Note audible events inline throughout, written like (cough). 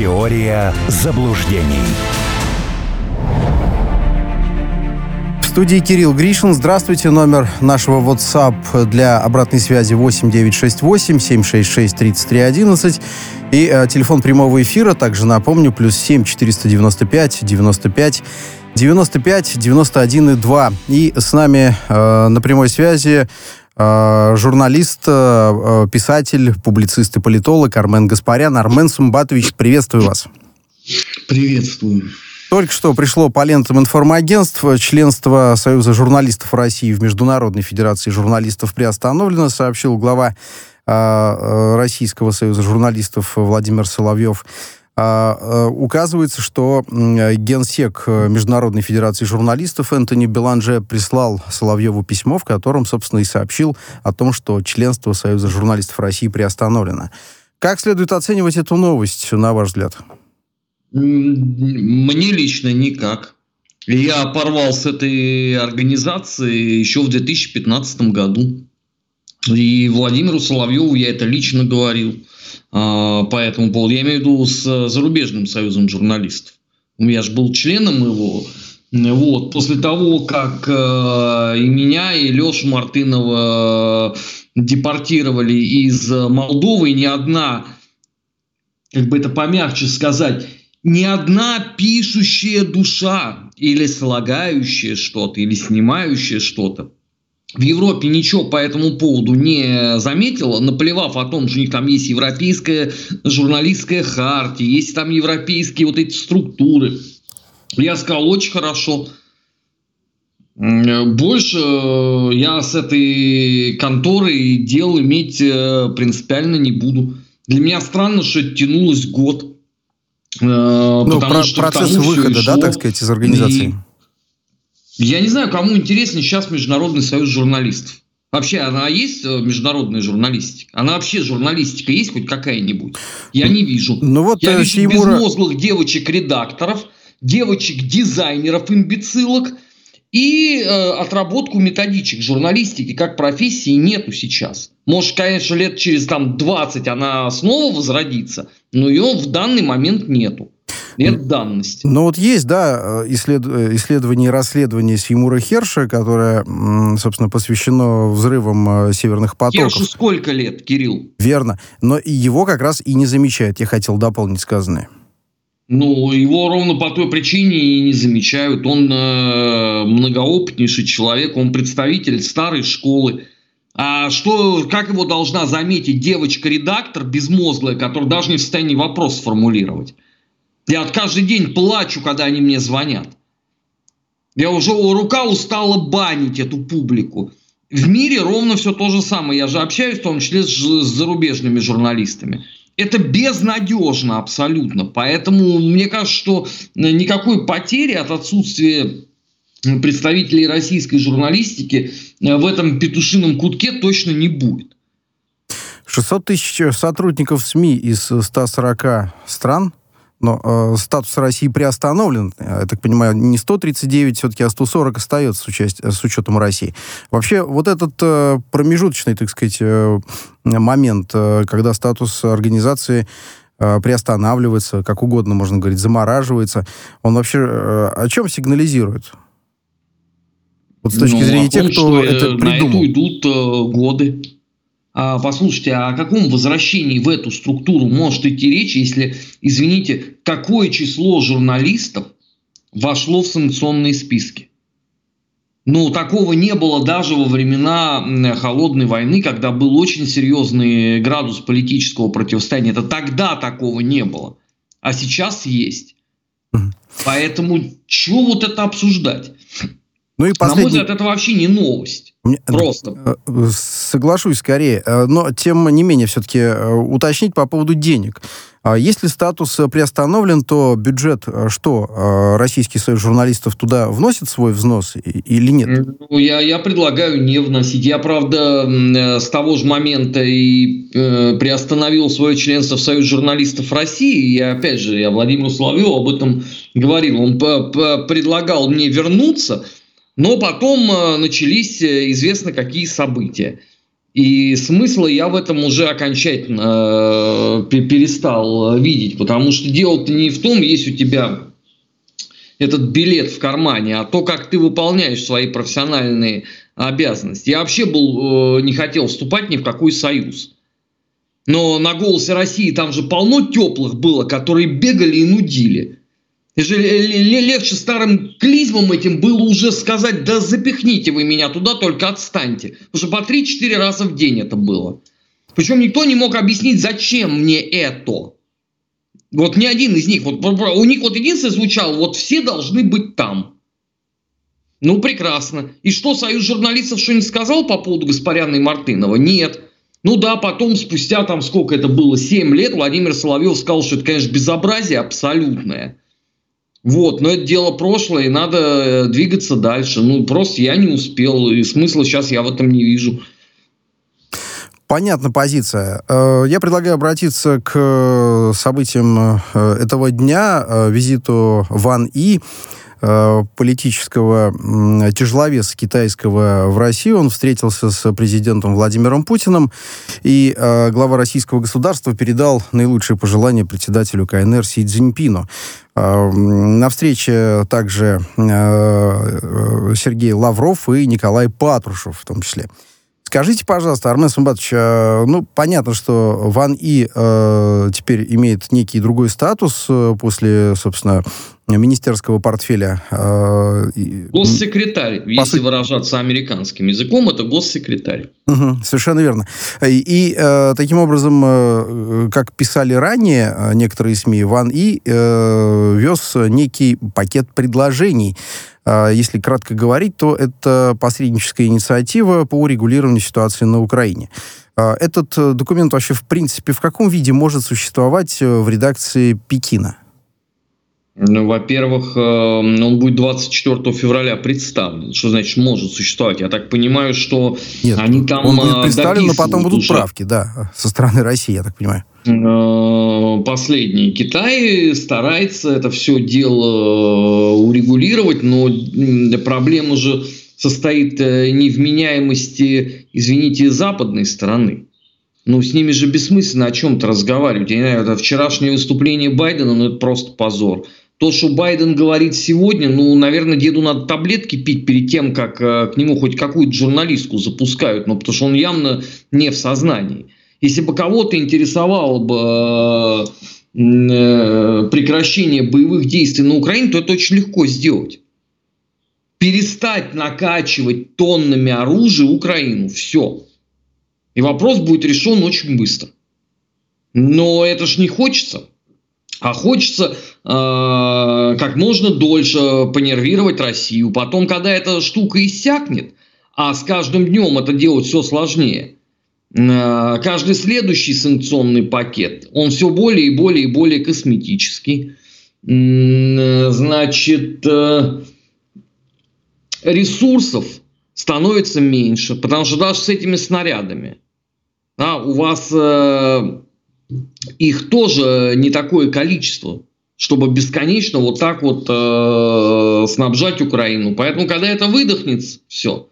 Теория заблуждений. В студии Кирилл Гришин. Здравствуйте. Номер нашего WhatsApp для обратной связи 8968 766 3311. И э, телефон прямого эфира, также напомню, плюс 7 495 95 95 91 и 2. И с нами э, на прямой связи журналист, э, э, писатель, публицист и политолог Армен Гаспарян. Армен Сумбатович, приветствую вас. Приветствую. Только что пришло по лентам информагентств. Членство Союза журналистов России в Международной Федерации журналистов приостановлено, сообщил глава э, э Российского Союза журналистов Владимир Соловьев. А, э, указывается, что генсек Международной Федерации журналистов Энтони Беланже прислал Соловьеву письмо, в котором, собственно, и сообщил о том, что членство Союза журналистов России приостановлено. Как следует оценивать эту новость, на ваш взгляд? Мне лично никак. Я порвал с этой организацией еще в 2015 году. И Владимиру Соловьеву я это лично говорил по этому поводу. Я имею в виду с зарубежным союзом журналистов. Я же был членом его. Вот. После того, как э, и меня, и Лешу Мартынова депортировали из Молдовы, ни одна, как бы это помягче сказать, ни одна пишущая душа или слагающая что-то, или снимающая что-то в Европе ничего по этому поводу не заметила, наплевав о том, что у них там есть европейская журналистская хартия, есть там европейские вот эти структуры. Я сказал, очень хорошо. Больше э, я с этой конторой дел иметь э, принципиально не буду. Для меня странно, что это тянулось год. Э, ну, про- что процесс выхода, да, так сказать, из организации. И я не знаю, кому интереснее сейчас Международный союз журналистов. Вообще, она есть э, международная журналистика? Она вообще журналистика есть хоть какая-нибудь? Я не вижу. Ну, вот я э, вижу Сеймура... безмозглых девочек-редакторов, девочек-дизайнеров-имбецилок – и э, отработку методичек журналистики как профессии нету сейчас. Может, конечно, лет через там, 20 она снова возродится, но ее в данный момент нету. Нет данности. Ну вот есть, да, исслед... исследование и расследование Симура Херша, которое, собственно, посвящено взрывам э, северных потоков. Хершу сколько лет, Кирилл? Верно. Но его как раз и не замечают. Я хотел дополнить сказанное. Ну, его ровно по той причине и не замечают. Он э, многоопытнейший человек, он представитель старой школы. А что, как его должна заметить девочка-редактор безмозглая, которая даже не в состоянии вопрос сформулировать? Я вот каждый день плачу, когда они мне звонят. Я уже рука устала банить эту публику. В мире ровно все то же самое. Я же общаюсь в том числе с, с зарубежными журналистами. Это безнадежно абсолютно. Поэтому мне кажется, что никакой потери от отсутствия представителей российской журналистики в этом петушином кутке точно не будет. 600 тысяч сотрудников СМИ из 140 стран но э, статус России приостановлен. Я так понимаю, не 139 все-таки, а 140 остается с, участь... с учетом России. Вообще, вот этот э, промежуточный, так сказать, э, момент, э, когда статус организации э, приостанавливается, как угодно можно говорить, замораживается, он вообще э, о чем сигнализирует? Вот с точки ну, зрения том, тех, кто это придумал. На это идут э, годы. А, послушайте, а о каком возвращении в эту структуру может идти речь, если, извините, какое число журналистов вошло в санкционные списки? Ну, такого не было даже во времена холодной войны, когда был очень серьезный градус политического противостояния. Это тогда такого не было. А сейчас есть. Поэтому чего вот это обсуждать? Ну и последний... На мой взгляд, это вообще не новость. Мне... Просто. Э, э, соглашусь скорее. Э, но, тем не менее, все-таки уточнить по поводу денег. А если статус приостановлен, то бюджет что? Российский союз журналистов туда вносит свой взнос или нет? Ну, я, я предлагаю не вносить. Я, правда, с того же момента и э, приостановил свое членство в Союз журналистов России. И, опять же, я Владимиру Соловьеву об этом говорил. Он предлагал мне вернуться – но потом э, начались э, известно какие события. И смысла я в этом уже окончательно э, перестал видеть, потому что дело-то не в том, есть у тебя этот билет в кармане, а то, как ты выполняешь свои профессиональные обязанности. Я вообще был, э, не хотел вступать ни в какой союз. Но на «Голосе России» там же полно теплых было, которые бегали и нудили. Легче старым клизмом этим было уже сказать, да запихните вы меня туда, только отстаньте. Потому что по 3-4 раза в день это было. Причем никто не мог объяснить, зачем мне это. Вот ни один из них. Вот, у них вот единственное звучало, вот все должны быть там. Ну, прекрасно. И что, Союз журналистов что не сказал по поводу Гаспаряна и Мартынова? Нет. Ну да, потом, спустя там сколько это было, 7 лет, Владимир Соловьев сказал, что это, конечно, безобразие абсолютное. Вот, но это дело прошлое, и надо э, двигаться дальше. Ну, просто я не успел, и смысла сейчас я в этом не вижу. Понятна позиция. Э, я предлагаю обратиться к э, событиям этого дня, визиту Ван И. Э, политического тяжеловеса китайского в России. Он встретился с президентом Владимиром Путиным, и э, глава российского государства передал наилучшие пожелания председателю КНР Си Цзиньпину. Э, на встрече также Сергей Лавров и Николай Патрушев в том числе. Скажите, пожалуйста, Армен Сумбатович, ну, понятно, что Ван И э, теперь имеет некий другой статус после, собственно, министерского портфеля. Э, госсекретарь, если сути... выражаться американским языком, это госсекретарь. Угу, совершенно верно. И, и э, таким образом, э, как писали ранее э, некоторые СМИ, Ван И э, вез некий пакет предложений. Э, если кратко говорить, то это посредническая инициатива по урегулированию ситуации на Украине. Э, этот документ вообще, в принципе, в каком виде может существовать в редакции Пекина? Ну, во-первых, эм, он будет 24 февраля представлен. Что значит может существовать? Я так понимаю, что Нет, они там Он будет э, представлен, но потом будут уже. правки, да, со стороны России, я так понимаю. Э, последний. Китай старается это все дело э, урегулировать, но проблема же состоит не в меняемости, извините, западной стороны. Ну, с ними же бессмысленно о чем-то разговаривать. Я не знаю, это вчерашнее выступление Байдена, ну, это просто позор. То, что Байден говорит сегодня, ну, наверное, деду надо таблетки пить перед тем, как э, к нему хоть какую-то журналистку запускают, ну, потому что он явно не в сознании. Если бы кого-то интересовало бы э, э, прекращение боевых действий на Украине, то это очень легко сделать. Перестать накачивать тоннами оружия Украину. Все. И вопрос будет решен очень быстро. Но это ж не хочется. А хочется э, как можно дольше понервировать Россию. Потом, когда эта штука иссякнет, а с каждым днем это делать все сложнее, э, каждый следующий санкционный пакет, он все более и более и более косметический. Э, значит, э, ресурсов становится меньше, потому что даже с этими снарядами да, у вас э, их тоже не такое количество, чтобы бесконечно вот так вот э, снабжать Украину. Поэтому, когда это выдохнется, все,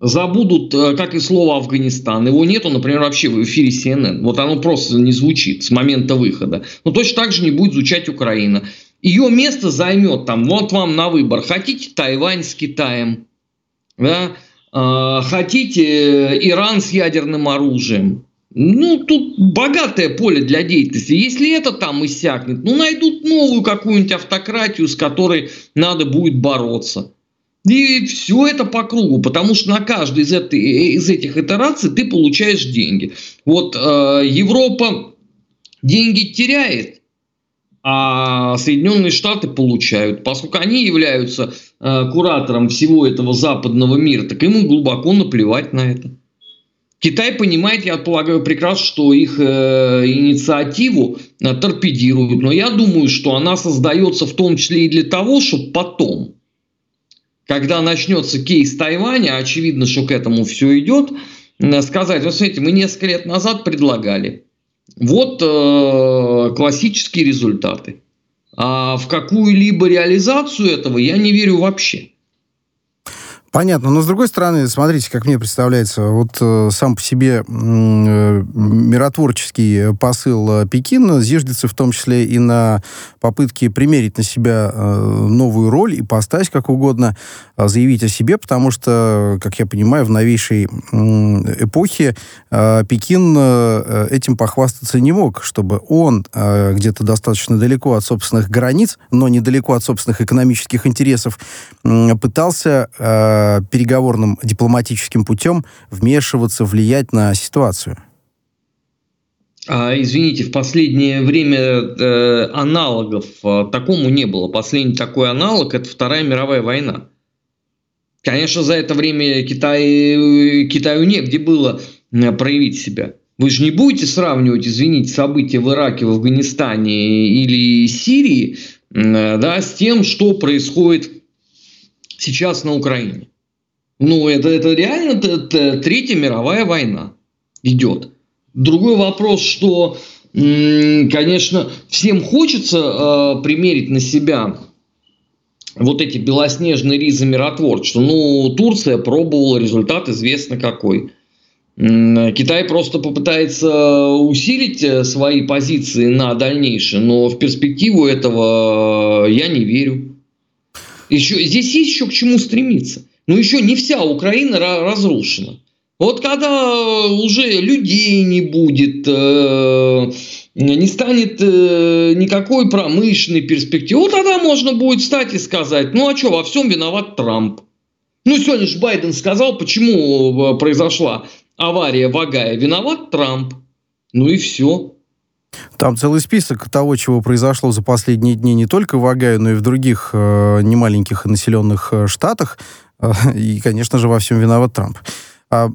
забудут, э, как и слово Афганистан. Его нету, например, вообще в эфире CNN. Вот оно просто не звучит с момента выхода. Но точно так же не будет звучать Украина. Ее место займет там, вот вам на выбор. Хотите Тайвань с Китаем, да? э, хотите Иран с ядерным оружием, ну, тут богатое поле для деятельности. Если это там иссякнет, ну, найдут новую какую-нибудь автократию, с которой надо будет бороться. И все это по кругу, потому что на каждой из, этой, из этих итераций ты получаешь деньги. Вот э, Европа деньги теряет, а Соединенные Штаты получают. Поскольку они являются э, куратором всего этого западного мира, так им глубоко наплевать на это. Китай понимает, я полагаю, прекрасно, что их э, инициативу э, торпедируют. Но я думаю, что она создается в том числе и для того, чтобы потом, когда начнется кейс Тайваня, очевидно, что к этому все идет, э, сказать, вот смотрите, мы несколько лет назад предлагали. Вот э, классические результаты. А в какую-либо реализацию этого я не верю вообще. Понятно. Но с другой стороны, смотрите, как мне представляется, вот э, сам по себе э, миротворческий посыл э, Пекина зиждется в том числе и на попытке примерить на себя э, новую роль и постать как угодно, э, заявить о себе, потому что, как я понимаю, в новейшей э, эпохе э, Пекин э, этим похвастаться не мог, чтобы он э, где-то достаточно далеко от собственных границ, но недалеко от собственных экономических интересов, э, пытался э, переговорным дипломатическим путем вмешиваться, влиять на ситуацию? А, извините, в последнее время э, аналогов э, такому не было. Последний такой аналог – это Вторая мировая война. Конечно, за это время Китай, Китаю негде было э, проявить себя. Вы же не будете сравнивать, извините, события в Ираке, в Афганистане или Сирии э, да, с тем, что происходит сейчас на Украине. Ну, это, это реально это, это Третья мировая война идет. Другой вопрос, что, конечно, всем хочется э, примерить на себя вот эти белоснежные ризы миротворчества. Ну, Турция пробовала, результат известно какой. Китай просто попытается усилить э, свои позиции на дальнейшее, но в перспективу этого я не верю. Еще, здесь есть еще к чему стремиться. Но еще не вся Украина разрушена. Вот когда уже людей не будет, э, не станет э, никакой промышленной перспективы, вот тогда можно будет встать и сказать, ну а что, во всем виноват Трамп. Ну, сегодня же Байден сказал, почему э, произошла авария в Агае. Виноват Трамп. Ну и все. Там целый список того, чего произошло за последние дни не только в Агае, но и в других э, немаленьких населенных штатах. (laughs) И, конечно же, во всем виноват Трамп. А,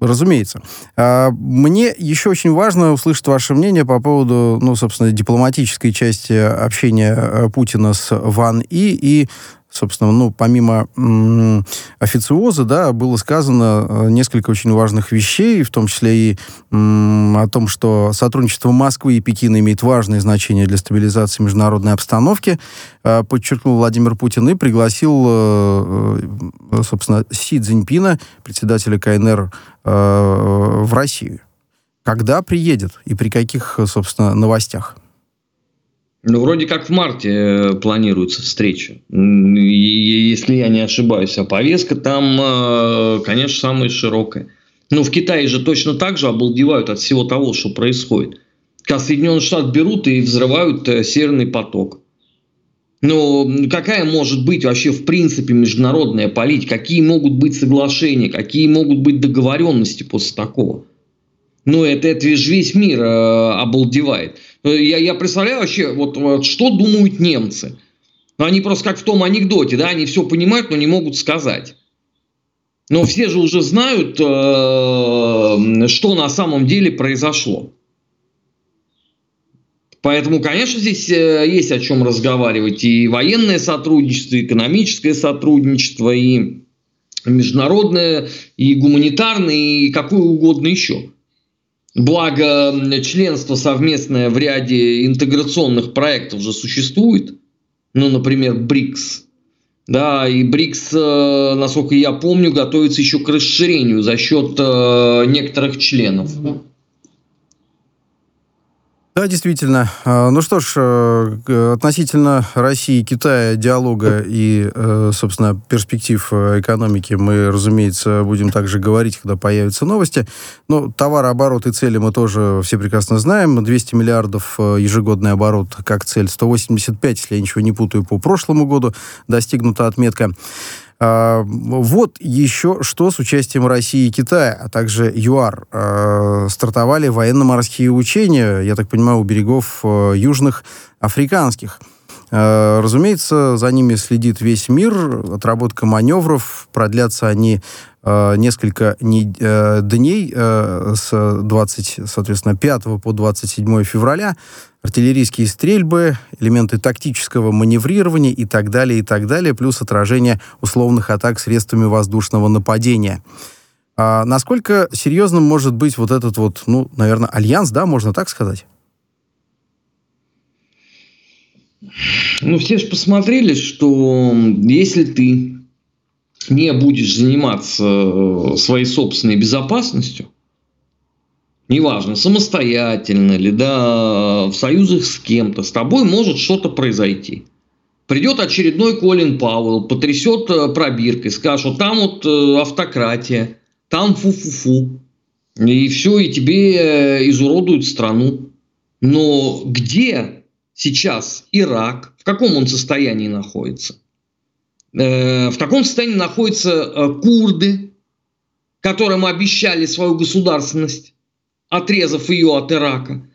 разумеется. А, мне еще очень важно услышать ваше мнение по поводу, ну, собственно, дипломатической части общения э, Путина с Ван И и собственно, ну, помимо м- официоза, да, было сказано э, несколько очень важных вещей, в том числе и м- о том, что сотрудничество Москвы и Пекина имеет важное значение для стабилизации международной обстановки, э, подчеркнул Владимир Путин и пригласил, э, э, собственно, Си Цзиньпина, председателя КНР, э, в Россию. Когда приедет и при каких, собственно, новостях? Ну, вроде как в марте э, планируется встреча, если я не ошибаюсь. А повестка там, э, конечно, самая широкая. Но в Китае же точно так же обалдевают от всего того, что происходит. Когда Соединенные Штаты берут и взрывают э, Северный поток. Но какая может быть вообще в принципе международная политика? Какие могут быть соглашения? Какие могут быть договоренности после такого? Ну, это, это же весь мир э, обалдевает. Э, я, я представляю вообще, вот, вот что думают немцы. Они просто как в том анекдоте, да, они все понимают, но не могут сказать. Но все же уже знают, э, что на самом деле произошло. Поэтому, конечно, здесь э, есть о чем разговаривать. И военное сотрудничество, и экономическое сотрудничество, и международное, и гуманитарное, и какое угодно еще. Благо, членство совместное в ряде интеграционных проектов уже существует. Ну, например, БРИКС. Да, и БРИКС, э, насколько я помню, готовится еще к расширению за счет э, некоторых членов. Да, действительно. А, ну что ж, э, относительно России Китая, диалога и, э, собственно, перспектив э, экономики мы, разумеется, будем также говорить, когда появятся новости. Но товарооборот и цели мы тоже все прекрасно знаем. 200 миллиардов ежегодный оборот как цель. 185, если я ничего не путаю, по прошлому году достигнута отметка. А, вот еще что с участием России и Китая, а также ЮАР. А, стартовали военно-морские учения, я так понимаю, у берегов э, южных африканских. А, разумеется, за ними следит весь мир. Отработка маневров. Продлятся они несколько э, дней э, с 20, соответственно, 5 по 27 февраля артиллерийские стрельбы, элементы тактического маневрирования и так далее, и так далее, плюс отражение условных атак средствами воздушного нападения. А насколько серьезным может быть вот этот вот, ну, наверное, альянс, да, можно так сказать? Ну, все же посмотрели, что если ты не будешь заниматься э, своей собственной безопасностью, неважно, самостоятельно ли, да, в союзах с кем-то, с тобой может что-то произойти. Придет очередной Колин Пауэлл, потрясет э, пробиркой, скажет, что там вот э, автократия, там фу-фу-фу. И все, и тебе изуродуют страну. Но где сейчас Ирак? В каком он состоянии находится? Э, в таком состоянии находятся э, курды, которым обещали свою государственность, отрезав ее от Ирака.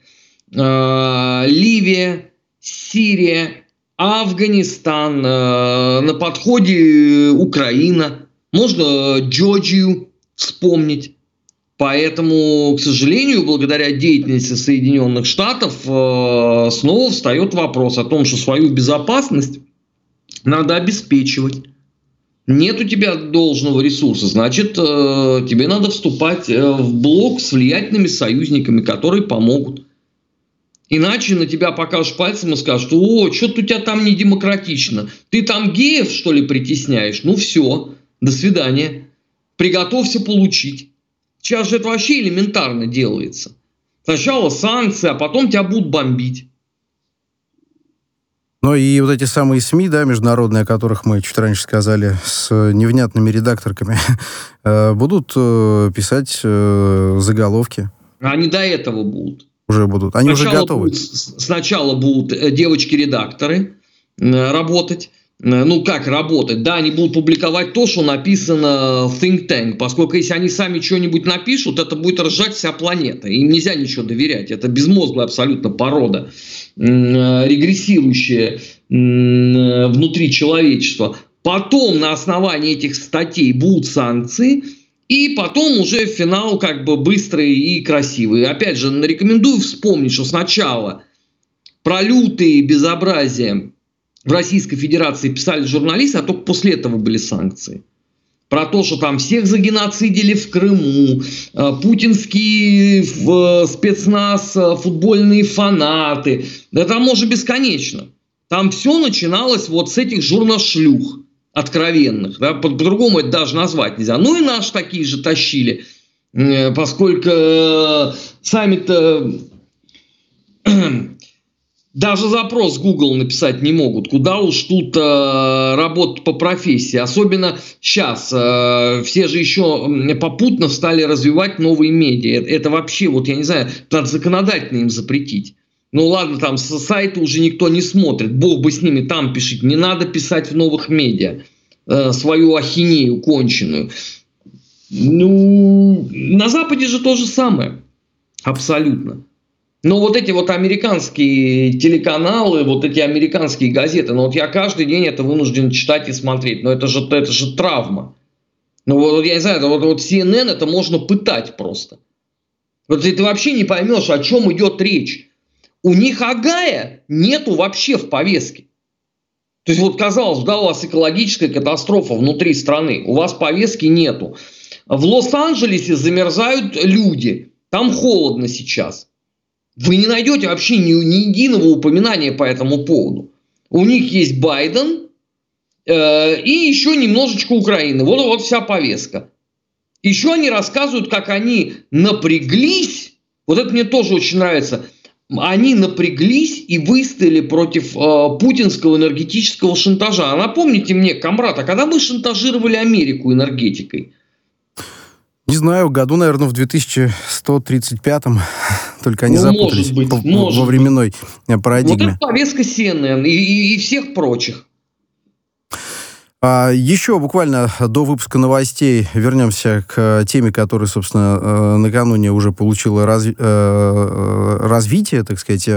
Э, Ливия, Сирия, Афганистан, на подходе Украина, можно Джорджию вспомнить. Поэтому, к сожалению, благодаря деятельности Соединенных Штатов снова встает вопрос о том, что свою безопасность надо обеспечивать. Нет у тебя должного ресурса, значит, э, тебе надо вступать э, в блок с влиятельными союзниками, которые помогут. Иначе на тебя покажешь пальцем и скажут, о, что-то у тебя там не демократично. Ты там геев, что ли, притесняешь? Ну все, до свидания. Приготовься получить. Сейчас же это вообще элементарно делается. Сначала санкции, а потом тебя будут бомбить. Но и вот эти самые СМИ, да, международные, о которых мы чуть раньше сказали, с невнятными редакторками, (laughs) э, будут э, писать э, заголовки. Они до этого будут. Уже будут. Они сначала уже готовы. Будут, сначала будут девочки-редакторы работать, ну как работать, да, они будут публиковать то, что написано в think tank, поскольку если они сами что-нибудь напишут, это будет ржать вся планета, им нельзя ничего доверять, это безмозглая абсолютно порода, э, регрессирующая внутри человечества. Потом на основании этих статей будут санкции, и потом уже финал как бы быстрый и красивый. Опять же, рекомендую вспомнить, что сначала про лютые безобразия в Российской Федерации писали журналисты, а только после этого были санкции. Про то, что там всех загеноцидили в Крыму, э, путинский э, спецназ, э, футбольные фанаты. Да там можно бесконечно. Там все начиналось вот с этих журношлюх откровенных. Да, по-другому это даже назвать нельзя. Ну и наши такие же тащили. Поскольку сами-то (clears throat) даже запрос Google написать не могут. Куда уж тут э, работать по профессии. Особенно сейчас. Э, все же еще попутно стали развивать новые медиа. Это, это вообще, вот я не знаю, надо законодательно им запретить. Ну ладно, там с сайта уже никто не смотрит. Бог бы с ними, там пишите. Не надо писать в новых медиа э, свою ахинею конченую. Ну, на Западе же то же самое. Абсолютно. Но вот эти вот американские телеканалы, вот эти американские газеты, ну вот я каждый день это вынужден читать и смотреть, но это же, это же травма. Ну вот я не знаю, вот, вот CNN это можно пытать просто. Вот ты вообще не поймешь, о чем идет речь. У них Агая нету вообще в повестке. То есть вот казалось, да, у вас экологическая катастрофа внутри страны, у вас повестки нету. В Лос-Анджелесе замерзают люди, там холодно сейчас. Вы не найдете вообще ни, ни единого упоминания по этому поводу. У них есть Байден э, и еще немножечко Украины. Вот, вот вся повестка. Еще они рассказывают, как они напряглись. Вот это мне тоже очень нравится. Они напряглись и выстояли против э, путинского энергетического шантажа. А напомните мне, комрад, а когда мы шантажировали Америку энергетикой? Не знаю, году, наверное, в 2135-м. Только они ну, запутались быть, по, может во временной быть. парадигме. Вот это повестка CNN и, и, и всех прочих. А, еще буквально до выпуска новостей вернемся к теме, которая, собственно, э, накануне уже получила разви- э, развитие, так сказать,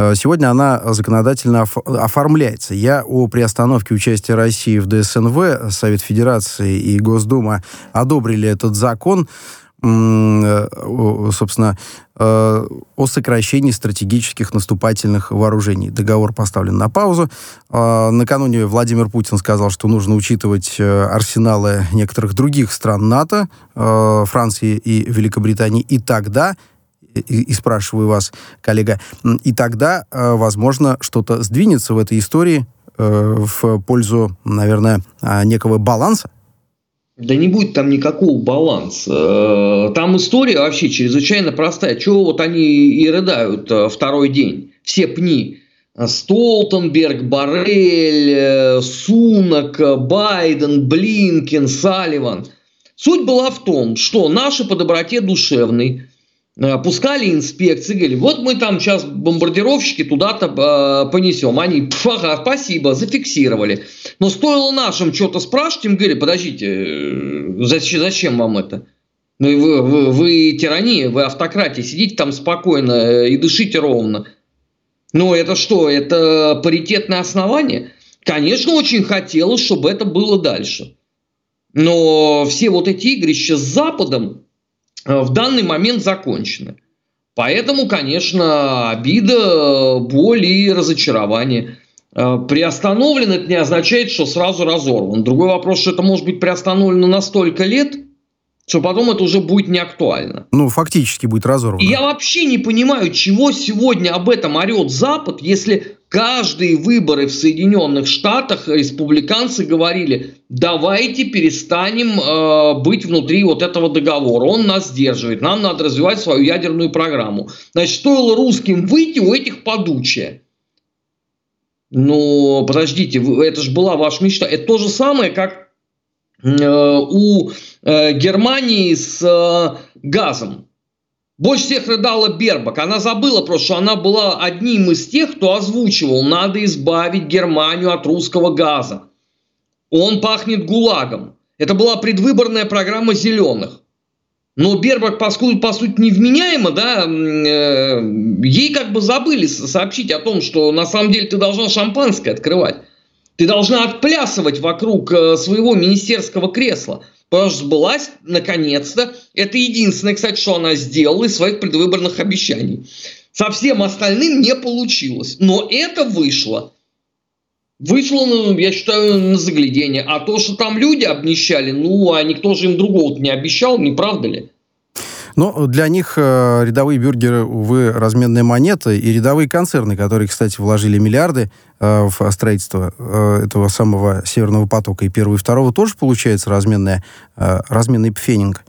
Э, сегодня она законодательно оформляется. Я о приостановке участия России в ДСНВ, Совет Федерации и Госдума одобрили этот закон, э, собственно, э, о сокращении стратегических наступательных вооружений. Договор поставлен на паузу. Накануне Владимир Путин сказал, что нужно учитывать арсеналы некоторых других стран НАТО, Франции и Великобритании, и тогда и, спрашиваю вас, коллега, и тогда, э, возможно, что-то сдвинется в этой истории э, в пользу, наверное, некого баланса Да не будет там никакого баланса. Э, там история вообще чрезвычайно простая. Чего вот они и рыдают э, второй день? Все пни. Столтенберг, Барель, э, Сунок, Байден, Блинкен, Салливан. Суть была в том, что наши по доброте душевной пускали инспекции, говорили, вот мы там сейчас бомбардировщики туда-то э, понесем. Они, ага, спасибо, зафиксировали. Но стоило нашим что-то спрашивать, им говорили, подождите, э, зачем, зачем вам это? Ну, вы, вы, вы тирания, вы автократия, сидите там спокойно э, и дышите ровно. Ну, это что, это паритетное основание? Конечно, очень хотелось, чтобы это было дальше. Но все вот эти игрища с Западом э, в данный момент закончены. Поэтому, конечно, обида, боль и разочарование. Э, приостановлен это не означает, что сразу разорван. Другой вопрос, что это может быть приостановлено на столько лет, что потом это уже будет не актуально. Ну, фактически будет разорвано. И я вообще не понимаю, чего сегодня об этом орет Запад, если каждые выборы в Соединенных Штатах республиканцы говорили, давайте перестанем э, быть внутри вот этого договора, он нас сдерживает, нам надо развивать свою ядерную программу. Значит, стоило русским выйти, у этих подучие. Но подождите, это же была ваша мечта. Это то же самое, как э, у э, Германии с э, газом. Больше всех рыдала Бербак. Она забыла просто, что она была одним из тех, кто озвучивал, надо избавить Германию от русского газа. Он пахнет гулагом. Это была предвыборная программа зеленых. Но Бербак, поскольку, по сути, невменяема, да, э, ей как бы забыли сообщить о том, что на самом деле ты должна шампанское открывать. Ты должна отплясывать вокруг э, своего министерского кресла. Потому что сбылась, наконец-то. Это единственное, кстати, что она сделала из своих предвыборных обещаний. Со всем остальным не получилось. Но это вышло. Вышло, ну, я считаю, на заглядение. А то, что там люди обнищали, ну, а никто же им другого не обещал, не правда ли? Но для них э, рядовые бюргеры, увы, разменная монета, и рядовые концерны, которые, кстати, вложили миллиарды э, в строительство э, этого самого Северного потока и первого, и второго, тоже получается разменная, э, разменный пфенинг.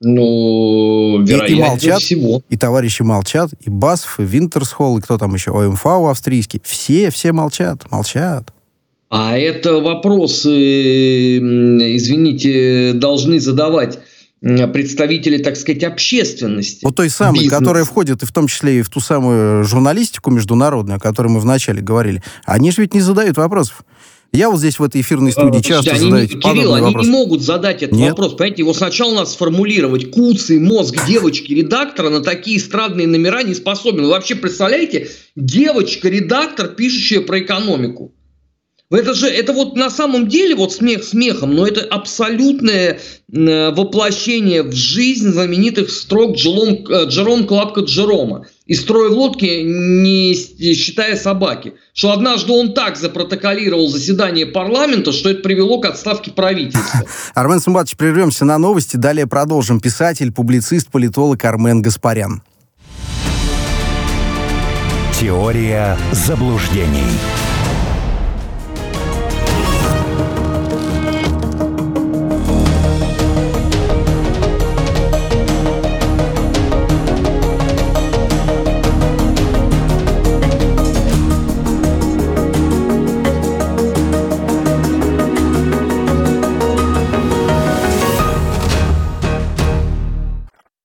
Ну, вероятнее и, и молчат, всего. И товарищи молчат, и Басов, и Винтерсхолл, и кто там еще, ОМФАУ австрийский. Все, все молчат, молчат. А это вопросы, извините, должны задавать представители, так сказать, общественности. Вот той самой, бизнес. которая входит и в том числе и в ту самую журналистику международную, о которой мы вначале говорили. Они же ведь не задают вопросов. Я вот здесь в этой эфирной студии а, часто они, задаю Кирилл, они вопрос. не могут задать этот Нет? вопрос. Понимаете, его сначала надо сформулировать. Куцый мозг девочки-редактора на такие эстрадные номера не способен. Вы вообще представляете, девочка-редактор, пишущая про экономику. Это же, это вот на самом деле, вот смех смехом, но это абсолютное э, воплощение в жизнь знаменитых строк Джером, э, Джером Клапка Джерома. И строя в лодке, не считая собаки. Что однажды он так запротоколировал заседание парламента, что это привело к отставке правительства. (laughs) Армен Сумбатович, прервемся на новости. Далее продолжим. Писатель, публицист, политолог Армен Гаспарян. Теория заблуждений.